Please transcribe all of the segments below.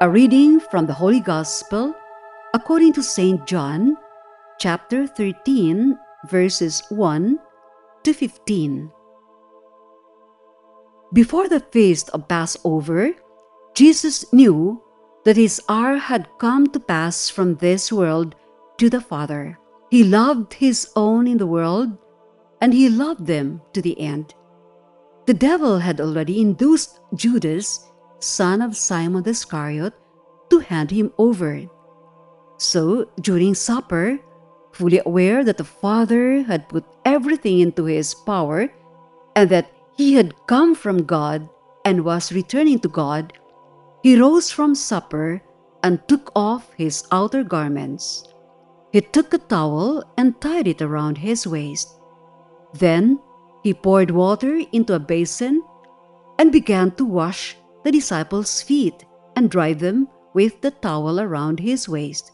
A reading from the Holy Gospel according to St. John, chapter 13, verses 1 to 15. Before the feast of Passover, Jesus knew that his hour had come to pass from this world to the Father. He loved his own in the world, and he loved them to the end. The devil had already induced Judas, son of Simon the Iscariot, to hand him over. So, during supper, fully aware that the Father had put everything into his power and that he had come from God and was returning to God, he rose from supper and took off his outer garments. He took a towel and tied it around his waist. Then he poured water into a basin and began to wash the disciples' feet and dried them with the towel around his waist.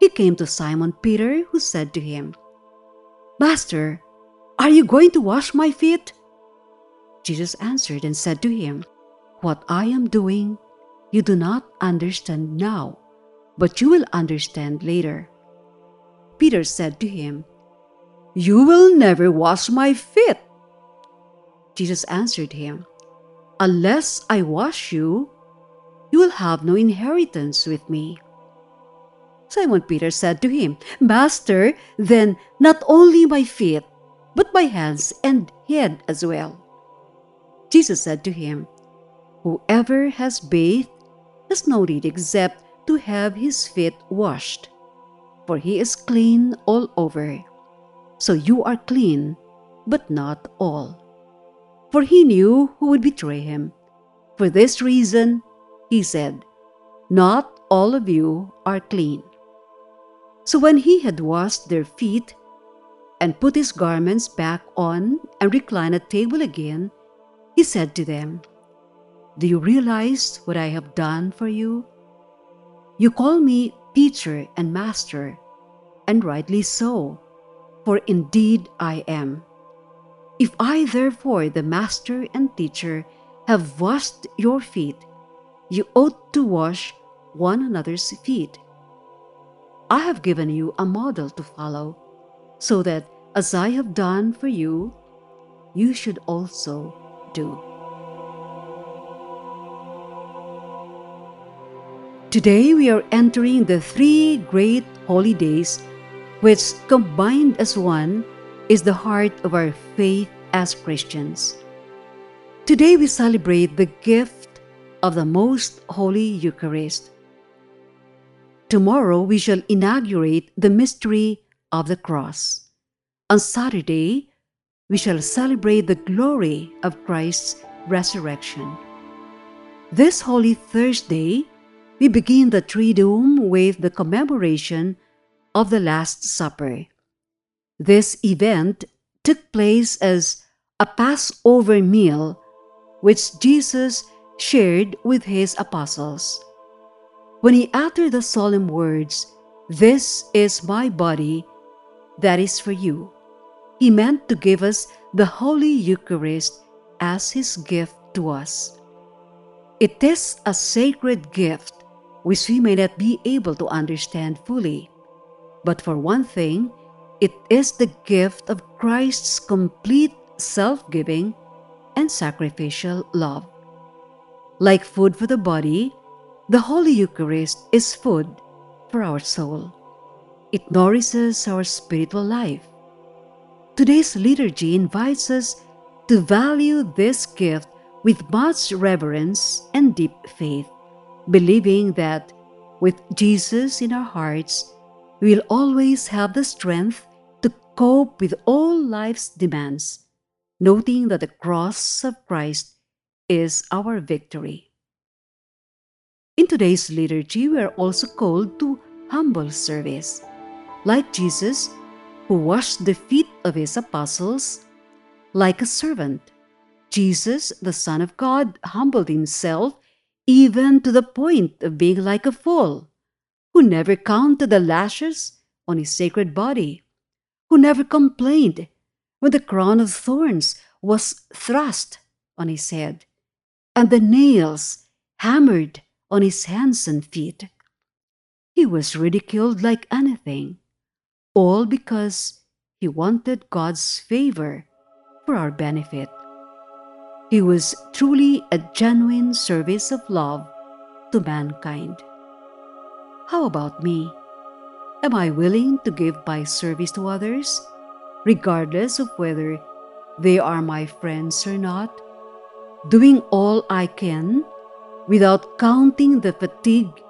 He came to Simon Peter, who said to him, Master, are you going to wash my feet? Jesus answered and said to him, What I am doing, you do not understand now, but you will understand later. Peter said to him, You will never wash my feet. Jesus answered him, Unless I wash you, you will have no inheritance with me. Simon Peter said to him, Master, then not only my feet, but my hands and head as well. Jesus said to him, Whoever has bathed has no need except to have his feet washed for he is clean all over. So you are clean, but not all. For he knew who would betray him. For this reason, he said, Not all of you are clean. So when he had washed their feet, and put his garments back on and reclined at table again, he said to them, Do you realize what I have done for you? You call me teacher and master, and rightly so, for indeed I am. If I, therefore, the master and teacher, have washed your feet, you ought to wash one another's feet. I have given you a model to follow, so that as I have done for you, you should also do. Today we are entering the three great holy days, which combined as one is the heart of our faith as Christians. Today we celebrate the gift of the most holy Eucharist. Tomorrow we shall inaugurate the mystery of the cross. On Saturday, we shall celebrate the glory of Christ's resurrection. This Holy Thursday, we begin the Triduum with the commemoration of the Last Supper. This event took place as a Passover meal which Jesus shared with his apostles. When he uttered the solemn words, This is my body that is for you, he meant to give us the Holy Eucharist as his gift to us. It is a sacred gift which we may not be able to understand fully. But for one thing, it is the gift of Christ's complete self giving and sacrificial love. Like food for the body, the Holy Eucharist is food for our soul. It nourishes our spiritual life. Today's liturgy invites us to value this gift with much reverence and deep faith believing that with Jesus in our hearts, we will always have the strength to cope with all life's demands, noting that the cross of Christ is our victory. In today's liturgy, we are also called to humble service. Like Jesus, who washed the feet of his apostles, like a servant, Jesus, the Son of God, humbled himself even to the point of being like a fool, who never counted the lashes on his sacred body, who never complained when the crown of thorns was thrust on his head, and the nails hammered on his hands and feet. He was ridiculed like anything, all because he wanted God's favor for our benefit. He was truly a genuine service of love to mankind. How about me? Am I willing to give my service to others, regardless of whether they are my friends or not? Doing all I can without counting the fatigue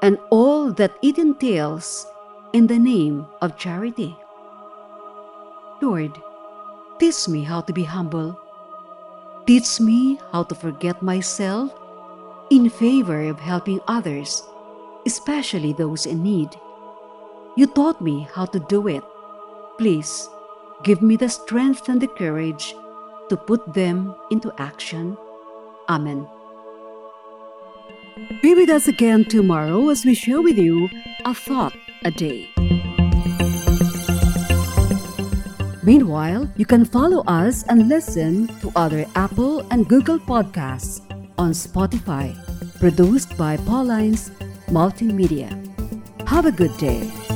and all that it entails in the name of charity. Lord, teach me how to be humble. Teach me how to forget myself in favor of helping others, especially those in need. You taught me how to do it. Please give me the strength and the courage to put them into action. Amen. Be with us again tomorrow as we share with you a thought a day. Meanwhile, you can follow us and listen to other Apple and Google podcasts on Spotify, produced by Paulines Multimedia. Have a good day.